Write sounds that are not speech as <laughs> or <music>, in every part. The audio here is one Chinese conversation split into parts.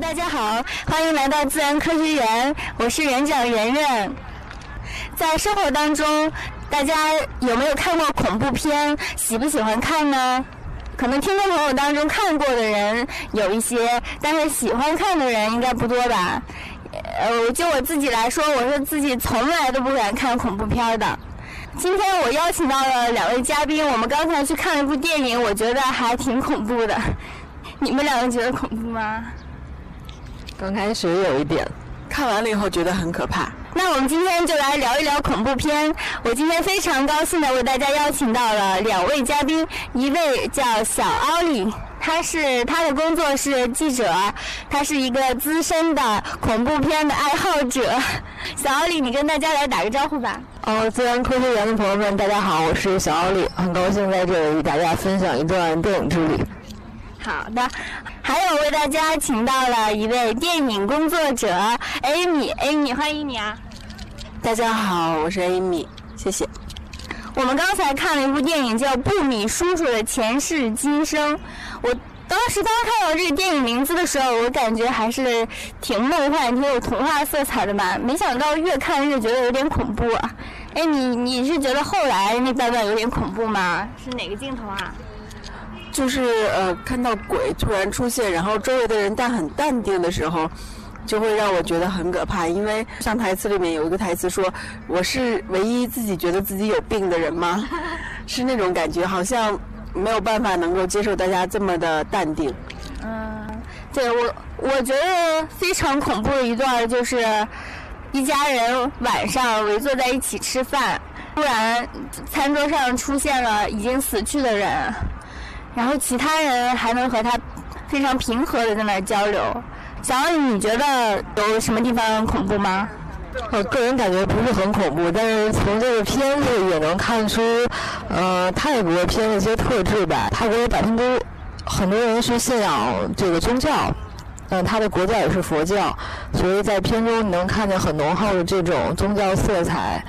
大家好，欢迎来到自然科学园，我是园长圆圆。在生活当中，大家有没有看过恐怖片？喜不喜欢看呢？可能听众朋友当中看过的人有一些，但是喜欢看的人应该不多吧？呃，就我自己来说，我是自己从来都不敢看恐怖片的。今天我邀请到了两位嘉宾，我们刚才去看了一部电影，我觉得还挺恐怖的。你们两个觉得恐怖吗？刚开始有一点，看完了以后觉得很可怕。那我们今天就来聊一聊恐怖片。我今天非常高兴的为大家邀请到了两位嘉宾，一位叫小奥利，他是他的工作是记者，他是一个资深的恐怖片的爱好者。<laughs> 小奥利，你跟大家来打个招呼吧。哦，自然科学园的朋友们，大家好，我是小奥利，很高兴在这里与大家分享一段电影之旅。好的，还有为大家请到了一位电影工作者 Amy，Amy 欢迎你啊！大家好，我是 Amy，谢谢。我们刚才看了一部电影叫《布米叔叔的前世今生》，我当时刚看到这个电影名字的时候，我感觉还是挺梦幻、挺有童话色彩的吧。没想到越看越觉得有点恐怖啊！哎，你你是觉得后来那段段有点恐怖吗？是哪个镜头啊？就是呃，看到鬼突然出现，然后周围的人但很淡定的时候，就会让我觉得很可怕。因为上台词里面有一个台词说：“我是唯一自己觉得自己有病的人吗？” <laughs> 是那种感觉，好像没有办法能够接受大家这么的淡定。嗯，对我我觉得非常恐怖的一段就是，一家人晚上围坐在一起吃饭，突然餐桌上出现了已经死去的人。然后其他人还能和他非常平和的在那儿交流。小奥，你觉得有什么地方恐怖吗？我个人感觉不是很恐怖，但是从这个片子也能看出，呃，泰国片的一些特质吧。泰国有百分之很多人是信仰这个宗教，嗯，他的国教也是佛教，所以在片中你能看见很浓厚的这种宗教色彩。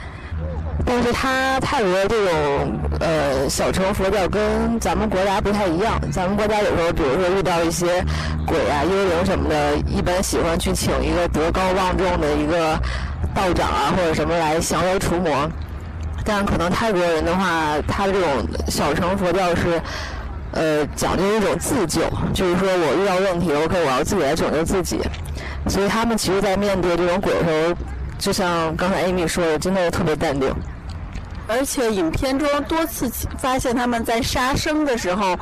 但是它泰国这种呃小乘佛教跟咱们国家不太一样，咱们国家有时候比如说遇到一些鬼啊、幽灵什么的，一般喜欢去请一个德高望重的一个道长啊或者什么来降妖除魔。但可能泰国人的话，他的这种小乘佛教是呃讲究一种自救，就是说我遇到问题，OK，我要自己来拯救自己。所以他们其实，在面对这种鬼的时候，就像刚才 Amy 说的，真的特别淡定。而且影片中多次发现他们在杀生的时候，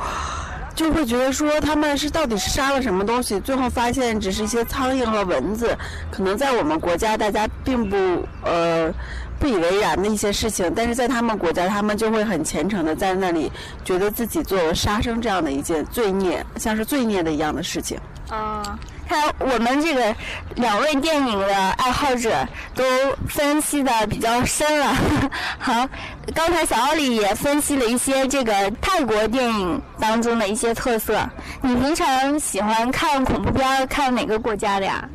就会觉得说他们是到底是杀了什么东西，最后发现只是一些苍蝇和蚊子。可能在我们国家大家并不呃不以为然的一些事情，但是在他们国家，他们就会很虔诚的在那里，觉得自己做了杀生这样的一件罪孽，像是罪孽的一样的事情。啊。看我们这个两位电影的爱好者都分析的比较深了。<laughs> 好，刚才小奥利也分析了一些这个泰国电影当中的一些特色。你平常喜欢看恐怖片，看哪个国家的呀？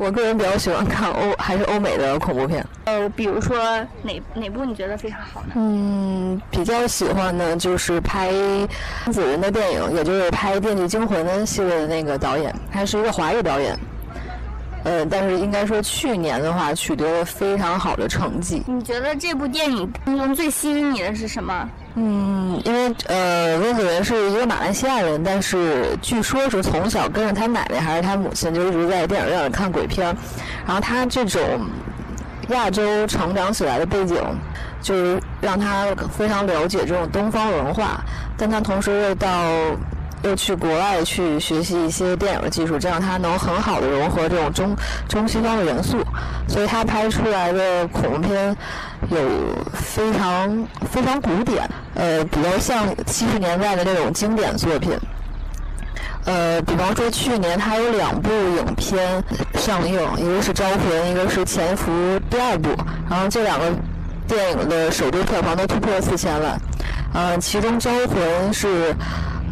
嗯，我个人比较喜欢看欧还是欧美的恐怖片。呃，比如说哪哪部你觉得非常好呢？嗯，比较喜欢的就是拍子人的电影，也就是拍《电锯惊魂》的系列的那个导演，他是一个华裔导演。呃，但是应该说去年的话取得了非常好的成绩。你觉得这部电影当中最吸引你的是什么？嗯，因为呃，温子仁是一个马来西亚人，但是据说是从小跟着他奶奶还是他母亲，就一直在电影院里看鬼片。然后他这种亚洲成长起来的背景，就是让他非常了解这种东方文化，但他同时又到。又去国外去学习一些电影的技术，这样他能很好的融合这种中中西方的元素，所以他拍出来的恐怖片有非常非常古典，呃，比较像七十年代的那种经典作品。呃，比方说去年他有两部影片上映，一个是《招魂》，一个是《潜伏》第二部，然后这两个电影的首周票房都突破四千万，呃，其中《招魂》是。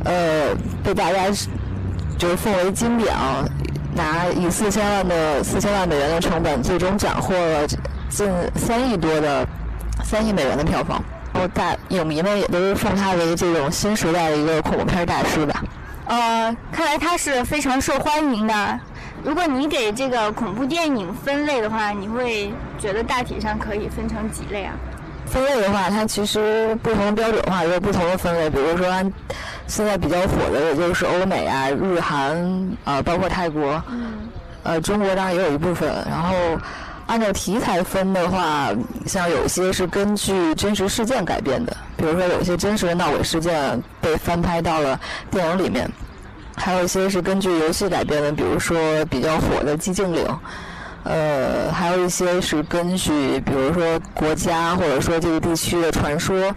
呃，被大家就是奉为经典啊，拿以四千万的四千万美元的成本，最终斩获了近三亿多的三亿美元的票房。然后大影迷们也都是奉他为这种新时代的一个恐怖片大师吧。呃，看来他是非常受欢迎的。如果你给这个恐怖电影分类的话，你会觉得大体上可以分成几类啊？分类的话，它其实不同的标准化有不同的分类。比如说，现在比较火的也就是欧美啊、日韩啊，包括泰国，呃，中国当然也有一部分。然后按照题材分的话，像有些是根据真实事件改编的，比如说有些真实的闹鬼事件被翻拍到了电影里面；还有一些是根据游戏改编的，比如说比较火的《寂静岭》。呃，还有一些是根据，比如说国家或者说这个地区的传说、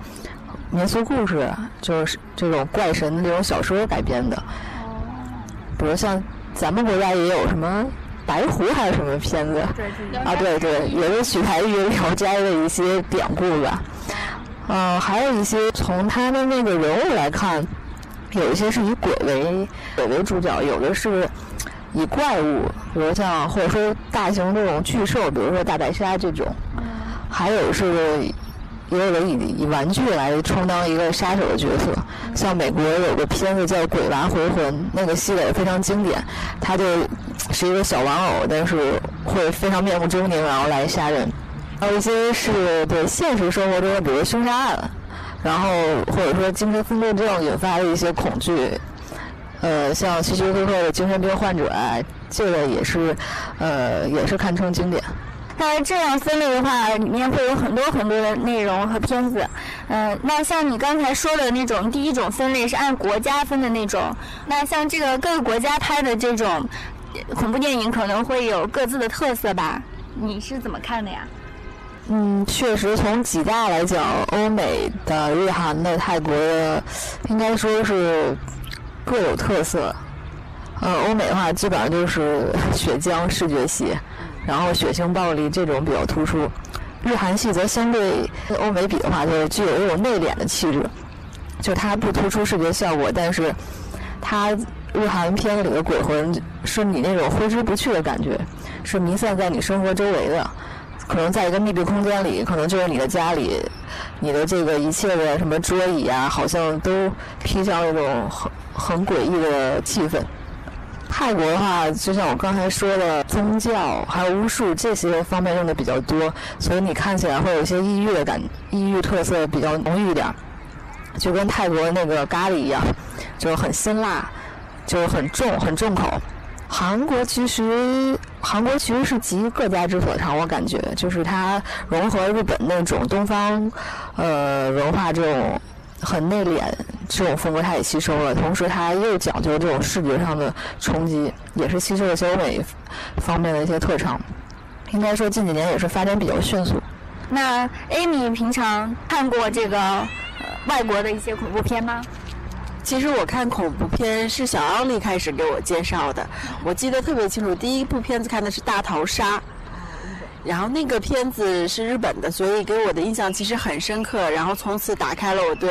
民俗故事，就是这种怪神的这种小说改编的。比如像咱们国家也有什么白狐还是什么片子啊？对对，也是取材于《聊斋》的一些典故吧。呃，还有一些从他的那个人物来看，有一些是以鬼为鬼为主角，有的是。以怪物，比如像或者说大型这种巨兽，比如说大白鲨这种，还有是也有以以玩具来充当一个杀手的角色。像美国有个片子叫《鬼娃回魂》，那个系列非常经典，它就是一个小玩偶，但是会非常面目狰狞，然后来杀人。还有一些是对现实生活中的，比如凶杀案，然后或者说精神分裂症引发的一些恐惧。呃，像希区柯克的精神病患者，这个也是，呃，也是堪称经典。那这样分类的话，里面会有很多很多的内容和片子。嗯，那像你刚才说的那种，第一种分类是按国家分的那种。那像这个各个国家拍的这种恐怖电影，可能会有各自的特色吧？你是怎么看的呀？嗯，确实，从几大来讲，欧美的、日韩的、泰国的，应该说是。各有特色，呃，欧美的话基本上就是血浆、视觉系，然后血腥暴力这种比较突出。日韩系则相对欧美比的话，就是具有一种内敛的气质，就它不突出视觉效果，但是它日韩片子里的鬼魂是你那种挥之不去的感觉，是弥散在你生活周围的，可能在一个密闭空间里，可能就是你的家里，你的这个一切的什么桌椅啊，好像都披上那种很。很诡异的气氛。泰国的话，就像我刚才说的，宗教还有巫术这些方面用的比较多，所以你看起来会有一些异域的感，异域特色比较浓郁一点，就跟泰国那个咖喱一样，就很辛辣，就很重，很重口。韩国其实，韩国其实是集各家之所长，我感觉就是它融合日本那种东方，呃，文化这种。很内敛这种风格，它也吸收了。同时，它又讲究这种视觉上的冲击，也是吸收了欧美方面的一些特长。应该说，近几年也是发展比较迅速。那 Amy 平常看过这个外国的一些恐怖片吗？其实我看恐怖片是小奥利开始给我介绍的，我记得特别清楚。第一部片子看的是《大逃杀》。然后那个片子是日本的，所以给我的印象其实很深刻。然后从此打开了我对，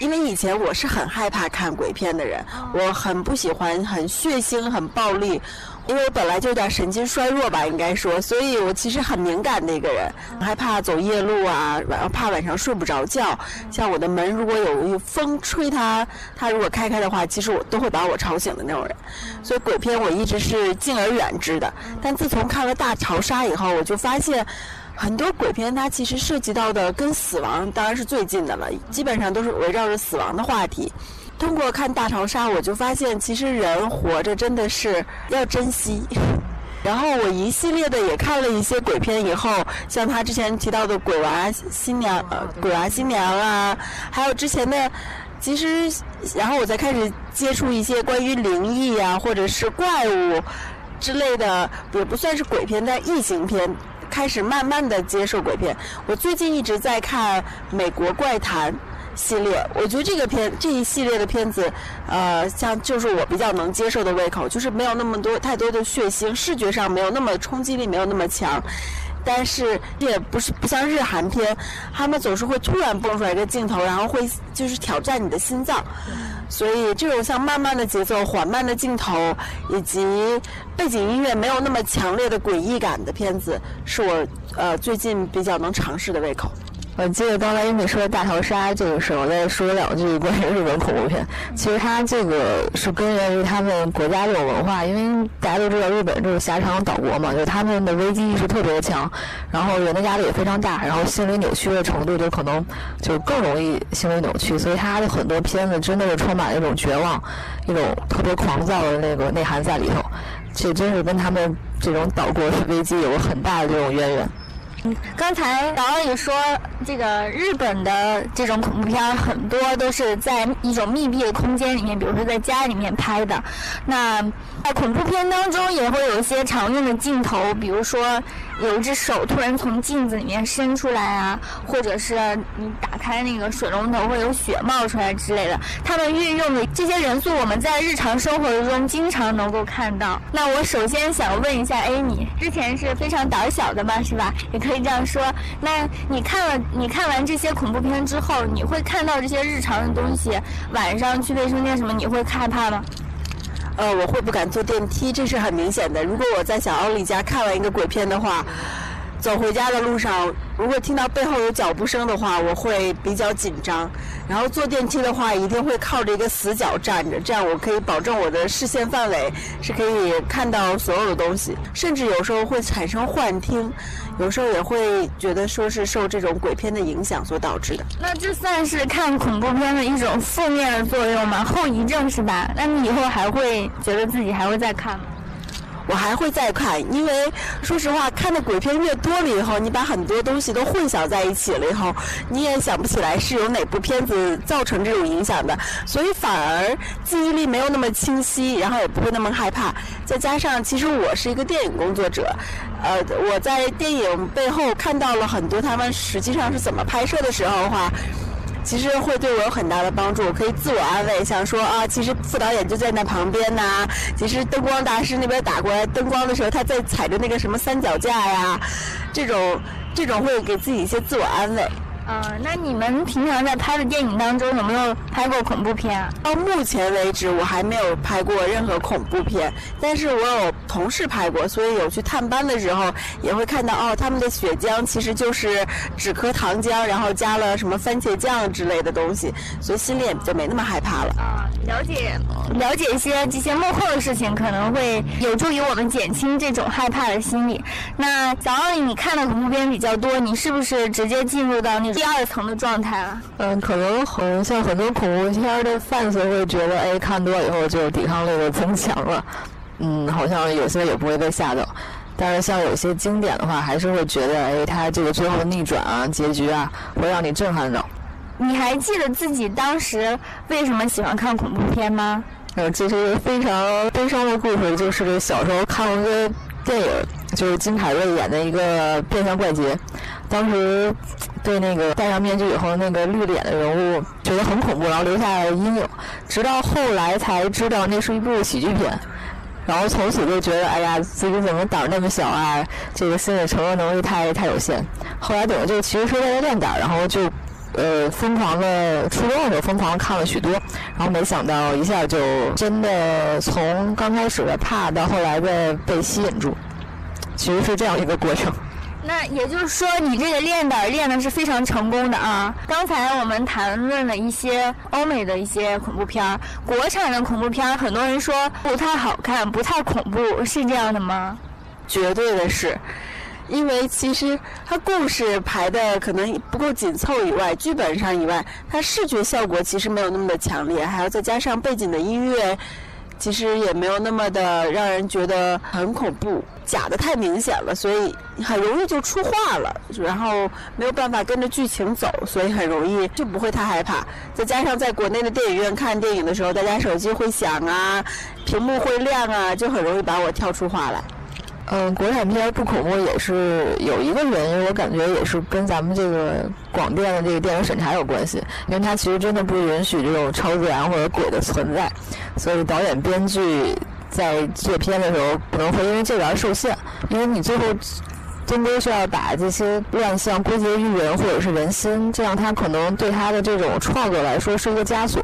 因为以前我是很害怕看鬼片的人，我很不喜欢很血腥、很暴力。因为我本来就有点神经衰弱吧，应该说，所以我其实很敏感的一个人，害怕走夜路啊，晚上怕晚上睡不着觉。像我的门如果有风吹它，它如果开开的话，其实我都会把我吵醒的那种人。所以鬼片我一直是敬而远之的。但自从看了《大潮杀》以后，我就发现，很多鬼片它其实涉及到的跟死亡当然是最近的了，基本上都是围绕着死亡的话题。通过看大逃杀，我就发现其实人活着真的是要珍惜。<laughs> 然后我一系列的也看了一些鬼片，以后像他之前提到的《鬼娃新娘》呃，《鬼娃新娘》啊，还有之前的，其实然后我才开始接触一些关于灵异啊，或者是怪物之类的，也不算是鬼片，但异形片，开始慢慢的接受鬼片。我最近一直在看《美国怪谈》。系列，我觉得这个片这一系列的片子，呃，像就是我比较能接受的胃口，就是没有那么多太多的血腥，视觉上没有那么冲击力，没有那么强，但是也不是不像日韩片，他们总是会突然蹦出来一个镜头，然后会就是挑战你的心脏，所以这种像慢慢的节奏、缓慢的镜头以及背景音乐没有那么强烈的诡异感的片子，是我呃最近比较能尝试的胃口。我记得刚才因为说的大逃杀这个事，我再说两句关于日本恐怖片。其实它这个是根源于他们国家这种文化，因为大家都知道日本这是狭长岛国嘛，就他们的危机意识特别的强，然后人的压力也非常大，然后心理扭曲的程度就可能就更容易心理扭曲，所以他的很多片子真的是充满了一种绝望、一种特别狂躁的那个内涵在里头。这真是跟他们这种岛国危机有很大的这种渊源。刚才导演说，这个日本的这种恐怖片很多都是在一种密闭的空间里面，比如说在家里面拍的。那在恐怖片当中也会有一些常用的镜头，比如说有一只手突然从镜子里面伸出来啊，或者是你打开那个水龙头会有血冒出来之类的。他们运用的这些元素，我们在日常生活中经常能够看到。那我首先想问一下，哎，你之前是非常胆小的嘛，是吧？也。可以这样说，那你看了你看完这些恐怖片之后，你会看到这些日常的东西，晚上去卫生间什么，你会害怕吗？呃，我会不敢坐电梯，这是很明显的。如果我在小奥利家看完一个鬼片的话。走回家的路上，如果听到背后有脚步声的话，我会比较紧张。然后坐电梯的话，一定会靠着一个死角站着，这样我可以保证我的视线范围是可以看到所有的东西。甚至有时候会产生幻听，有时候也会觉得说是受这种鬼片的影响所导致的。那这算是看恐怖片的一种负面的作用吗？后遗症是吧？那你以后还会觉得自己还会再看吗？我还会再看，因为说实话，看的鬼片越多了以后，你把很多东西都混淆在一起了以后，你也想不起来是有哪部片子造成这种影响的，所以反而记忆力没有那么清晰，然后也不会那么害怕。再加上，其实我是一个电影工作者，呃，我在电影背后看到了很多他们实际上是怎么拍摄的时候的话。其实会对我有很大的帮助，可以自我安慰，想说啊，其实副导演就在那旁边呐。其实灯光大师那边打过来灯光的时候，他在踩着那个什么三脚架呀，这种这种会给自己一些自我安慰。啊，那你们平常在拍的电影当中有没有拍过恐怖片啊？到目前为止，我还没有拍过任何恐怖片，但是我有同事拍过，所以有去探班的时候也会看到哦，他们的血浆其实就是止咳糖浆，然后加了什么番茄酱之类的东西，所以心里也就没那么害怕了。啊，了解。了解一些这些幕后的事情，可能会有助于我们减轻这种害怕的心理。那小奥你看的恐怖片比较多，你是不是直接进入到那种？第二层的状态了。嗯，可能很像很多恐怖片的 fans 会觉得，哎，看多以后就抵抗力就增强了。嗯，好像有些也不会被吓到。但是像有些经典的话，还是会觉得，哎，它这个最后逆转啊，结局啊，会让你震撼到。你还记得自己当时为什么喜欢看恐怖片吗？呃，其实非常悲伤的故事，就是小时候看过一个电影，就是金凯瑞演的一个变相怪杰。当时对那个戴上面具以后那个绿脸的人物觉得很恐怖，然后留下了阴影。直到后来才知道那是一部喜剧片，然后从此就觉得哎呀，自己怎么胆儿那么小啊？这个心理承受能力太太有限。后来等于就其实是为了练胆，然后就呃疯狂的初中的时候疯狂看了许多，然后没想到一下就真的从刚开始的怕到后来的被吸引住，其实是这样一个过程。那也就是说，你这个练胆练的是非常成功的啊！刚才我们谈论了一些欧美的一些恐怖片儿，国产的恐怖片儿，很多人说不太好看，不太恐怖，是这样的吗？绝对的是，因为其实它故事排的可能不够紧凑以外，剧本上以外，它视觉效果其实没有那么的强烈，还要再加上背景的音乐。其实也没有那么的让人觉得很恐怖，假的太明显了，所以很容易就出画了，然后没有办法跟着剧情走，所以很容易就不会太害怕。再加上在国内的电影院看电影的时候，大家手机会响啊，屏幕会亮啊，就很容易把我跳出画来。嗯，国产片不恐怖也是有一个原因，我感觉也是跟咱们这个广电的这个电影审查有关系，因为它其实真的不允许这种超自然或者鬼的存在，所以导演编剧在做片的时候可能会因为这个而受限，因为你最后终归是要把这些乱象归结于人或者是人心，这样他可能对他的这种创作来说是一个枷锁，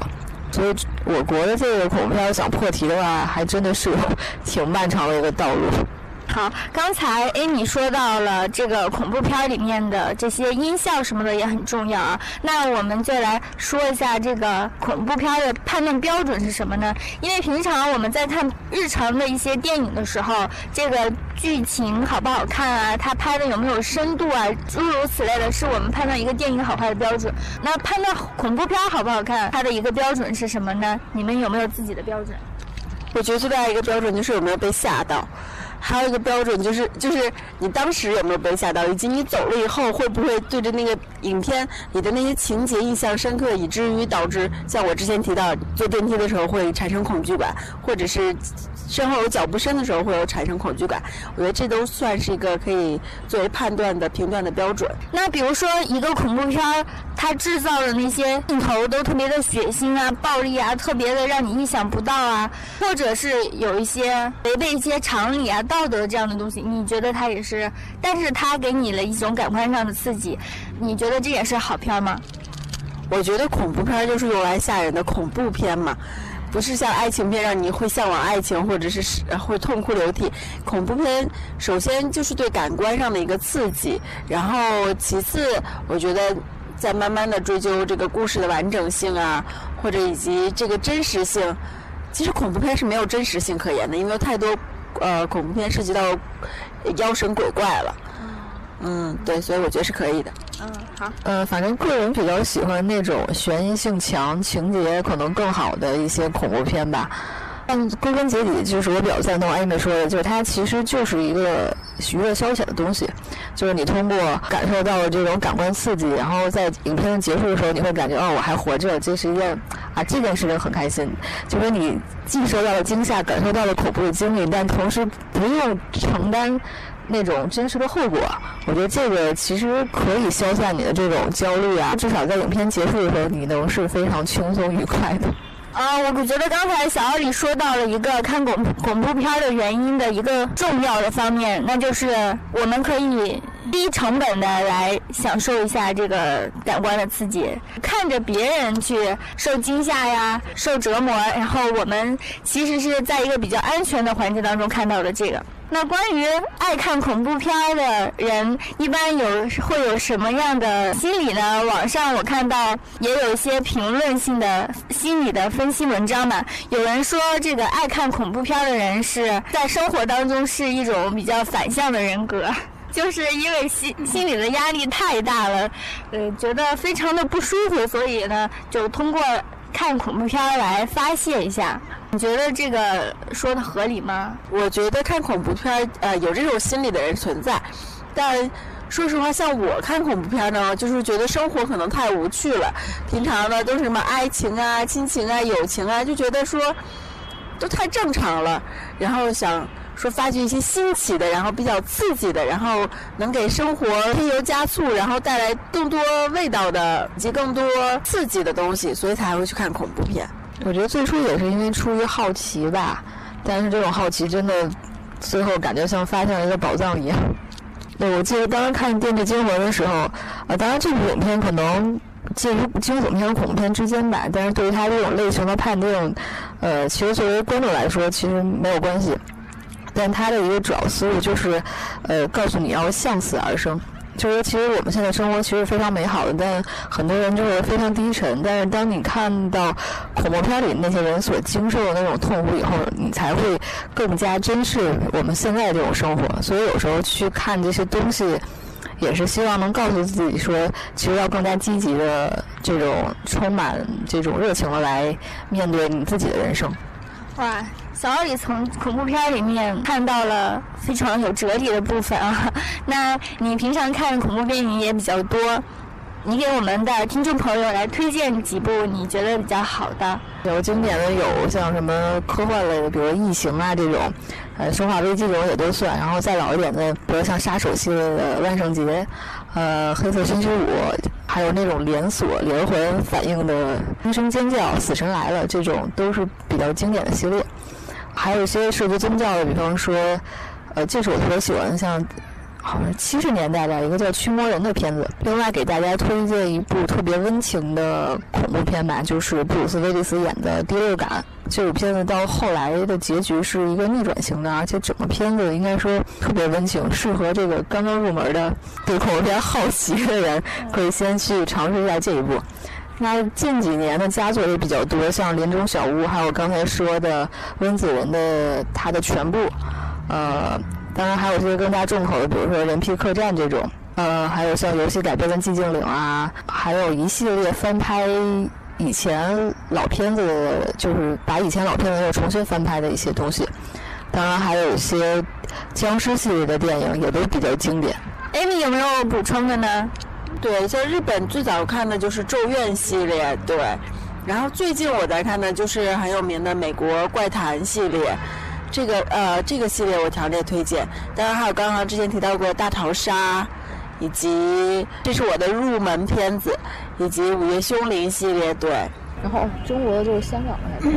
所以我国的这个恐怖片想破题的话，还真的是有 <laughs> 挺漫长的一个道路。好，刚才 Amy 说到了这个恐怖片里面的这些音效什么的也很重要啊。那我们就来说一下这个恐怖片的判断标准是什么呢？因为平常我们在看日常的一些电影的时候，这个剧情好不好看啊，它拍的有没有深度啊，诸如此类的，是我们判断一个电影好坏的标准。那判断恐怖片好不好看，它的一个标准是什么呢？你们有没有自己的标准？我觉得最大的一个标准就是有没有被吓到。还有一个标准就是，就是你当时有没有被吓到，以及你走了以后会不会对着那个影片里的那些情节印象深刻，以至于导致像我之前提到坐电梯的时候会产生恐惧感，或者是。身后有脚步声的时候，会有产生恐惧感。我觉得这都算是一个可以作为判断的评断的标准。那比如说一个恐怖片儿，它制造的那些镜头都特别的血腥啊、暴力啊，特别的让你意想不到啊，或者是有一些违背一些常理啊、道德这样的东西，你觉得它也是？但是它给你了一种感官上的刺激，你觉得这也是好片吗？我觉得恐怖片就是用来吓人的恐怖片嘛。不是像爱情片让你会向往爱情，或者是会痛哭流涕。恐怖片首先就是对感官上的一个刺激，然后其次，我觉得在慢慢的追究这个故事的完整性啊，或者以及这个真实性。其实恐怖片是没有真实性可言的，因为太多呃恐怖片涉及到妖神鬼怪了。嗯，对，所以我觉得是可以的。嗯，好。呃，反正个人比较喜欢那种悬疑性强、情节可能更好的一些恐怖片吧。但归根结底，就是我比较赞同艾米说的，就是它其实就是一个娱乐消遣的东西。就是你通过感受到了这种感官刺激，然后在影片结束的时候，你会感觉哦，我还活着，这是一件啊，这件事情很开心。就是你既受到了惊吓，感受到了恐怖的经历，但同时不用承担。那种真实的后果，我觉得这个其实可以消散你的这种焦虑啊，至少在影片结束的时候，你能是非常轻松愉快的。啊，我觉得刚才小奥里说到了一个看恐恐怖片的原因的一个重要的方面，那就是我们可以低成本的来享受一下这个感官的刺激，看着别人去受惊吓呀、受折磨，然后我们其实是在一个比较安全的环境当中看到的这个。那关于爱看恐怖片的人，一般有会有什么样的心理呢？网上我看到也有一些评论性的心理的分析文章嘛。有人说，这个爱看恐怖片的人是在生活当中是一种比较反向的人格，就是因为心心里的压力太大了，呃，觉得非常的不舒服，所以呢，就通过看恐怖片来发泄一下。你觉得这个说的合理吗？我觉得看恐怖片呃，有这种心理的人存在，但说实话，像我看恐怖片呢，就是觉得生活可能太无趣了。平常呢都是什么爱情啊、亲情啊、友情啊，就觉得说都太正常了。然后想说发掘一些新奇的，然后比较刺激的，然后能给生活添油加醋，然后带来更多味道的以及更多刺激的东西，所以才会去看恐怖片。我觉得最初也是因为出于好奇吧，但是这种好奇真的最后感觉像发现了一个宝藏一样。对，我记得当时看《电锯惊魂》的时候，啊，当然这部影片可能介于惊悚片和恐怖片之间吧，但是对于它这种类型的判定，呃，其实作为观众来说其实没有关系。但它的一个主要思路就是，呃，告诉你要向死而生。就是说其实我们现在生活其实非常美好的，但很多人就是非常低沉。但是当你看到恐怖片里那些人所经受的那种痛苦以后，你才会更加珍视我们现在这种生活。所以有时候去看这些东西，也是希望能告诉自己说，其实要更加积极的这种充满这种热情的来面对你自己的人生。哇。小奥里从恐怖片里面看到了非常有哲理的部分啊。<laughs> 那你平常看恐怖电影也比较多，你给我们的听众朋友来推荐几部你觉得比较好的？有经典的有像什么科幻类的，比如《异形》啊这种，呃，《生化危机》这种也都算。然后再老一点的，比如像杀手系列的《万圣节》，呃，《黑色星期五》，还有那种连锁连环反应的《惊声尖叫》《死神来了》这种，都是比较经典的系列。还有一些涉及宗教的，比方说，呃，这是我特别喜欢，像好像七十年代吧，一个叫《驱魔人》的片子。另外给大家推荐一部特别温情的恐怖片吧，就是布鲁斯威利斯演的《第六感》。这部片子到后来的结局是一个逆转型的，而且整个片子应该说特别温情，适合这个刚刚入门的对恐怖片好奇的人，可以先去尝试一下这一部。那近几年的佳作也比较多，像《林中小屋》，还有刚才说的温子仁的《他的全部》，呃。当然，还有一些更加重口的，比如说《人皮客栈》这种，呃，还有像游戏改编的《寂静岭》啊，还有一系列翻拍以前老片子，就是把以前老片子又重新翻拍的一些东西。当然，还有一些僵尸系列的电影也都比较经典。Amy 有没有补充的呢？对，像日本最早看的就是《咒怨》系列，对。然后最近我在看的就是很有名的美国怪谈系列。这个呃，这个系列我强烈推荐。当然还有刚刚之前提到过《大逃杀》，以及这是我的入门片子，以及《午夜凶铃》系列。对，然后中国的就是香港的，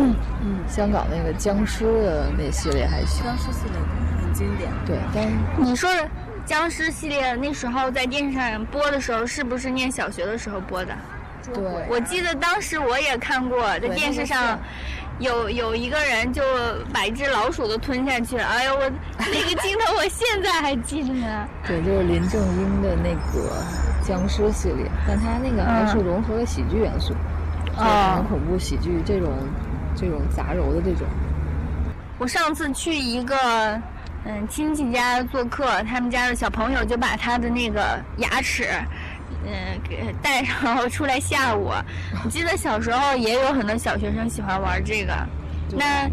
嗯，香港那个僵尸的那系列还行。僵尸系列很经典。对，但你说僵尸系列那时候在电视上播的时候，是不是念小学的时候播的？对，我记得当时我也看过，在电视上。有有一个人就把一只老鼠都吞下去了，哎呦我 <laughs> 那个镜头我现在还记得呢。对，就是林正英的那个僵尸系列，但他那个还是融合了喜剧元素，啊，恐怖喜剧这种这种杂糅的这种。我上次去一个嗯亲戚家做客，他们家的小朋友就把他的那个牙齿。嗯，给带上然后出来吓我。我记得小时候也有很多小学生喜欢玩这个。那，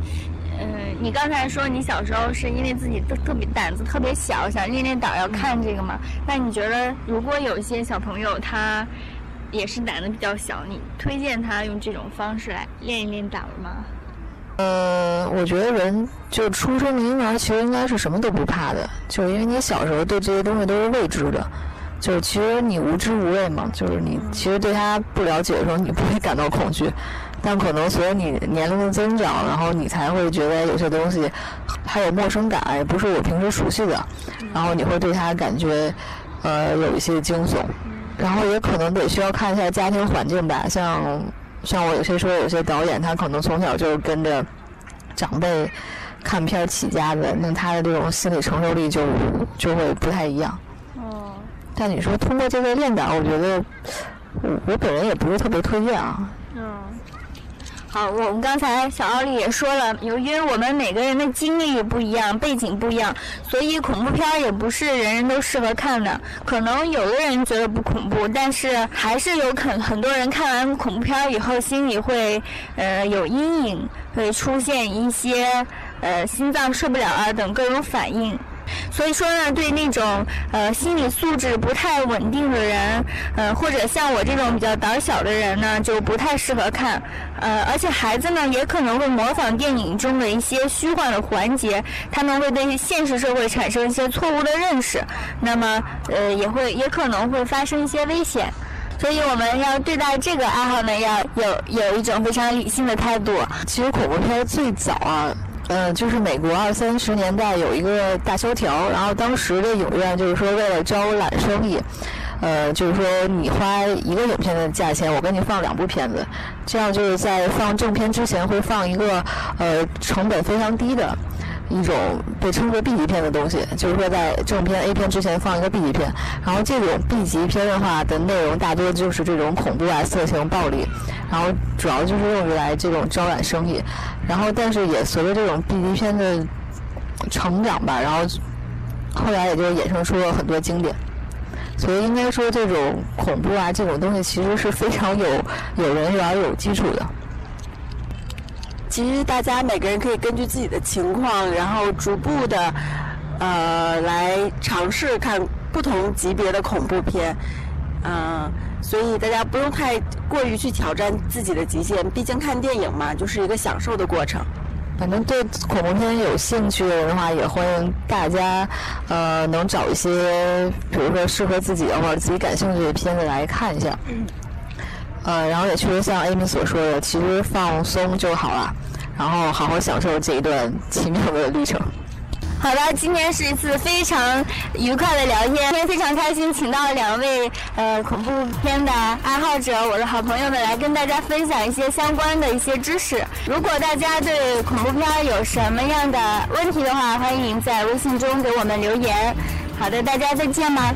嗯，你刚才说你小时候是因为自己特特别胆子特别小，想练练胆要看这个嘛？那你觉得如果有一些小朋友他也是胆子比较小，你推荐他用这种方式来练一练胆吗？呃，我觉得人就出生婴儿其实应该是什么都不怕的，就是因为你小时候对这些东西都是未知的。就是其实你无知无畏嘛，就是你其实对他不了解的时候，你不会感到恐惧，但可能随着你年龄的增长，然后你才会觉得有些东西还有陌生感，也不是我平时熟悉的，然后你会对他感觉呃有一些惊悚，然后也可能得需要看一下家庭环境吧，像像我有些说有些导演他可能从小就是跟着长辈看片起家的，那他的这种心理承受力就就会不太一样。但你说通过这个练胆，我觉得我我本人也不是特别推荐啊。好，我们刚才小奥利也说了，由于我们每个人的经历不一样，背景不一样，所以恐怖片也不是人人都适合看的。可能有的人觉得不恐怖，但是还是有可很多人看完恐怖片以后心里会呃有阴影，会出现一些呃心脏受不了啊等各种反应。所以说呢，对那种呃心理素质不太稳定的人，呃或者像我这种比较胆小的人呢，就不太适合看。呃，而且孩子呢也可能会模仿电影中的一些虚幻的环节，他们会对现实社会产生一些错误的认识，那么呃也会也可能会发生一些危险。所以我们要对待这个爱好呢，要有有一种非常理性的态度。其实恐怖片最早啊。嗯，就是美国二三十年代有一个大萧条，然后当时的影院就是说为了招揽生意，呃，就是说你花一个影片的价钱，我给你放两部片子，这样就是在放正片之前会放一个呃成本非常低的。一种被称作 B 级片的东西，就是说在正片 A 片之前放一个 B 级片，然后这种 B 级片的话的内容大多就是这种恐怖啊、色情、暴力，然后主要就是用于来这种招揽生意，然后但是也随着这种 B 级片的成长吧，然后后来也就衍生出了很多经典，所以应该说这种恐怖啊这种东西其实是非常有有人缘、有基础的。其实大家每个人可以根据自己的情况，然后逐步的，呃，来尝试看不同级别的恐怖片，嗯，所以大家不用太过于去挑战自己的极限，毕竟看电影嘛，就是一个享受的过程。反正对恐怖片有兴趣的人的话，也欢迎大家，呃，能找一些，比如说适合自己或者自己感兴趣的片子来看一下。嗯呃，然后也确实像 Amy 所说的，其实放松就好了，然后好好享受这一段奇妙的旅程。好的，今天是一次非常愉快的聊天，今天非常开心，请到了两位呃恐怖片的爱好者，我的好朋友们来跟大家分享一些相关的一些知识。如果大家对恐怖片有什么样的问题的话，欢迎在微信中给我们留言。好的，大家再见吗？